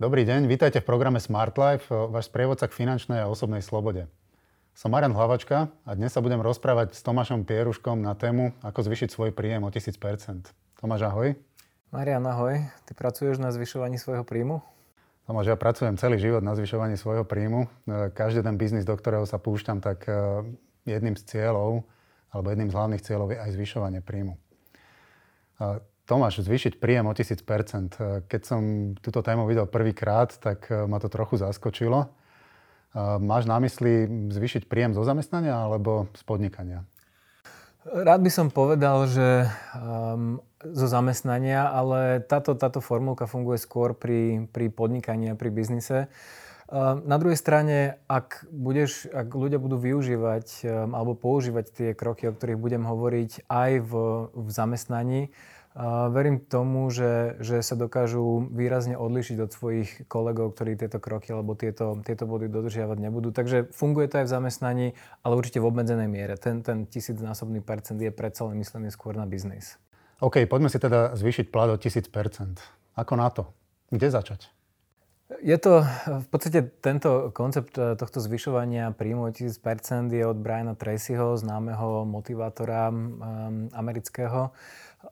Dobrý deň, vítajte v programe Smart Life, váš sprievodca k finančnej a osobnej slobode. Som Marian Hlavačka a dnes sa budem rozprávať s Tomášom Pieruškom na tému, ako zvyšiť svoj príjem o 1000%. Tomáš, ahoj. Marian, ahoj. Ty pracuješ na zvyšovaní svojho príjmu? Tomáš, ja pracujem celý život na zvyšovaní svojho príjmu. E, každý ten biznis, do ktorého sa púšťam, tak e, jedným z cieľov, alebo jedným z hlavných cieľov je aj zvyšovanie príjmu. Tomáš, zvýšiť príjem o 1000%. Keď som túto tému videl prvýkrát, tak eh, ma to trochu zaskočilo. Eh, máš na mysli zvýšiť príjem zo zamestnania alebo z podnikania? Rád by som povedal, že um, zo zamestnania, ale táto, táto formulka funguje skôr pri, pri podnikaní a pri biznise. Um, na druhej strane, ak, budeš, ak ľudia budú využívať um, alebo používať tie kroky, o ktorých budem hovoriť aj v, v zamestnaní, verím tomu, že, že sa dokážu výrazne odlišiť od svojich kolegov, ktorí tieto kroky alebo tieto, tieto body dodržiavať nebudú. Takže funguje to aj v zamestnaní, ale určite v obmedzenej miere. Ten, ten tisícnásobný percent je predsa len myslený skôr na biznis. OK, poďme si teda zvýšiť plat o 1000%. Ako na to? Kde začať? Je to v podstate tento koncept eh, tohto zvyšovania príjmu o 1000% je od Briana Tracyho, známeho motivátora um, amerického.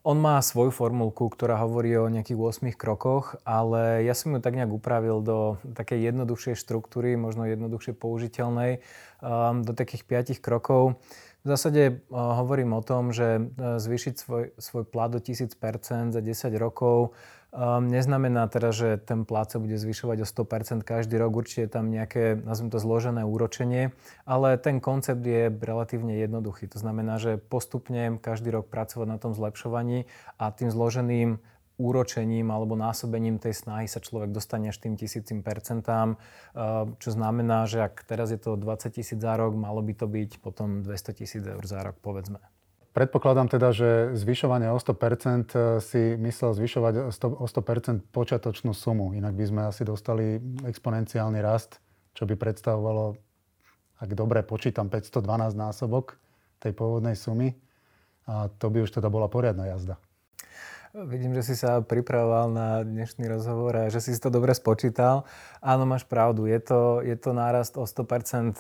On má svoju formulku, ktorá hovorí o nejakých 8 krokoch, ale ja som ju tak nejak upravil do takej jednoduchšej štruktúry, možno jednoduchšie použiteľnej, um, do takých 5 krokov. V zásade hovorím o tom, že zvýšiť svoj, svoj plat do 1000% za 10 rokov Um, neznamená teda, že ten plat sa bude zvyšovať o 100% každý rok. Určite je tam nejaké, nazvime to, zložené úročenie, ale ten koncept je relatívne jednoduchý. To znamená, že postupne každý rok pracovať na tom zlepšovaní a tým zloženým úročením alebo násobením tej snahy sa človek dostane až tým tisícim percentám, čo znamená, že ak teraz je to 20 tisíc za rok, malo by to byť potom 200 tisíc eur za rok, povedzme. Predpokladám teda, že zvyšovanie o 100% eh, si myslel zvyšovať o 100% počiatočnú sumu. Inak by sme asi dostali exponenciálny rast, čo by predstavovalo, ak dobre počítam, 512 násobok tej pôvodnej sumy. A to by už teda bola poriadna jazda. Vidím, že si sa pripravoval na dnešný rozhovor a že si to dobre spočítal. Áno, máš pravdu. Je to, je to nárast o 100%,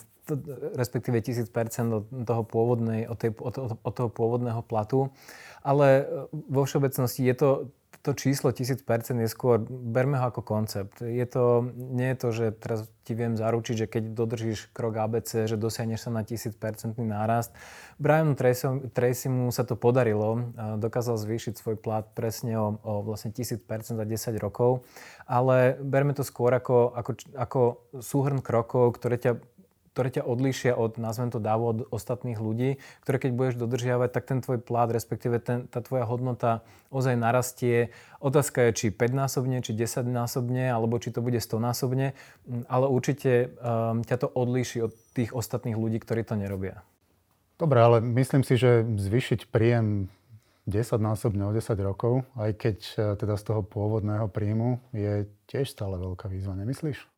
respektíve 1000% od toho, pôvodnej, od, tej, od, od toho pôvodného platu. Ale vo všeobecnosti je to to číslo 1000% je skôr, berme ho ako koncept. Je to, nie je to, že teraz ti viem zaručiť, že keď dodržíš krok ABC, že dosiahneš sa na 1000% nárast. Brianu Tracymu sa to podarilo, dokázal zvýšiť svoj plat presne o, o vlastne 1000% za 10 rokov, ale berme to skôr ako, ako, ako súhrn krokov, ktoré ťa ktoré ťa odlíšia od, nazvem to dávo, od ostatných ľudí, ktoré keď budeš dodržiavať, tak ten tvoj plát, respektíve ten, tá tvoja hodnota ozaj narastie. Otázka je, či 5-násobne, či 10-násobne, alebo či to bude 100-násobne, ale určite um, ťa to odlíši od tých ostatných ľudí, ktorí to nerobia. Dobre, ale myslím si, že zvyšiť príjem 10-násobne o 10 rokov, aj keď e, teda z toho pôvodného príjmu, je tiež stále veľká výzva, nemyslíš?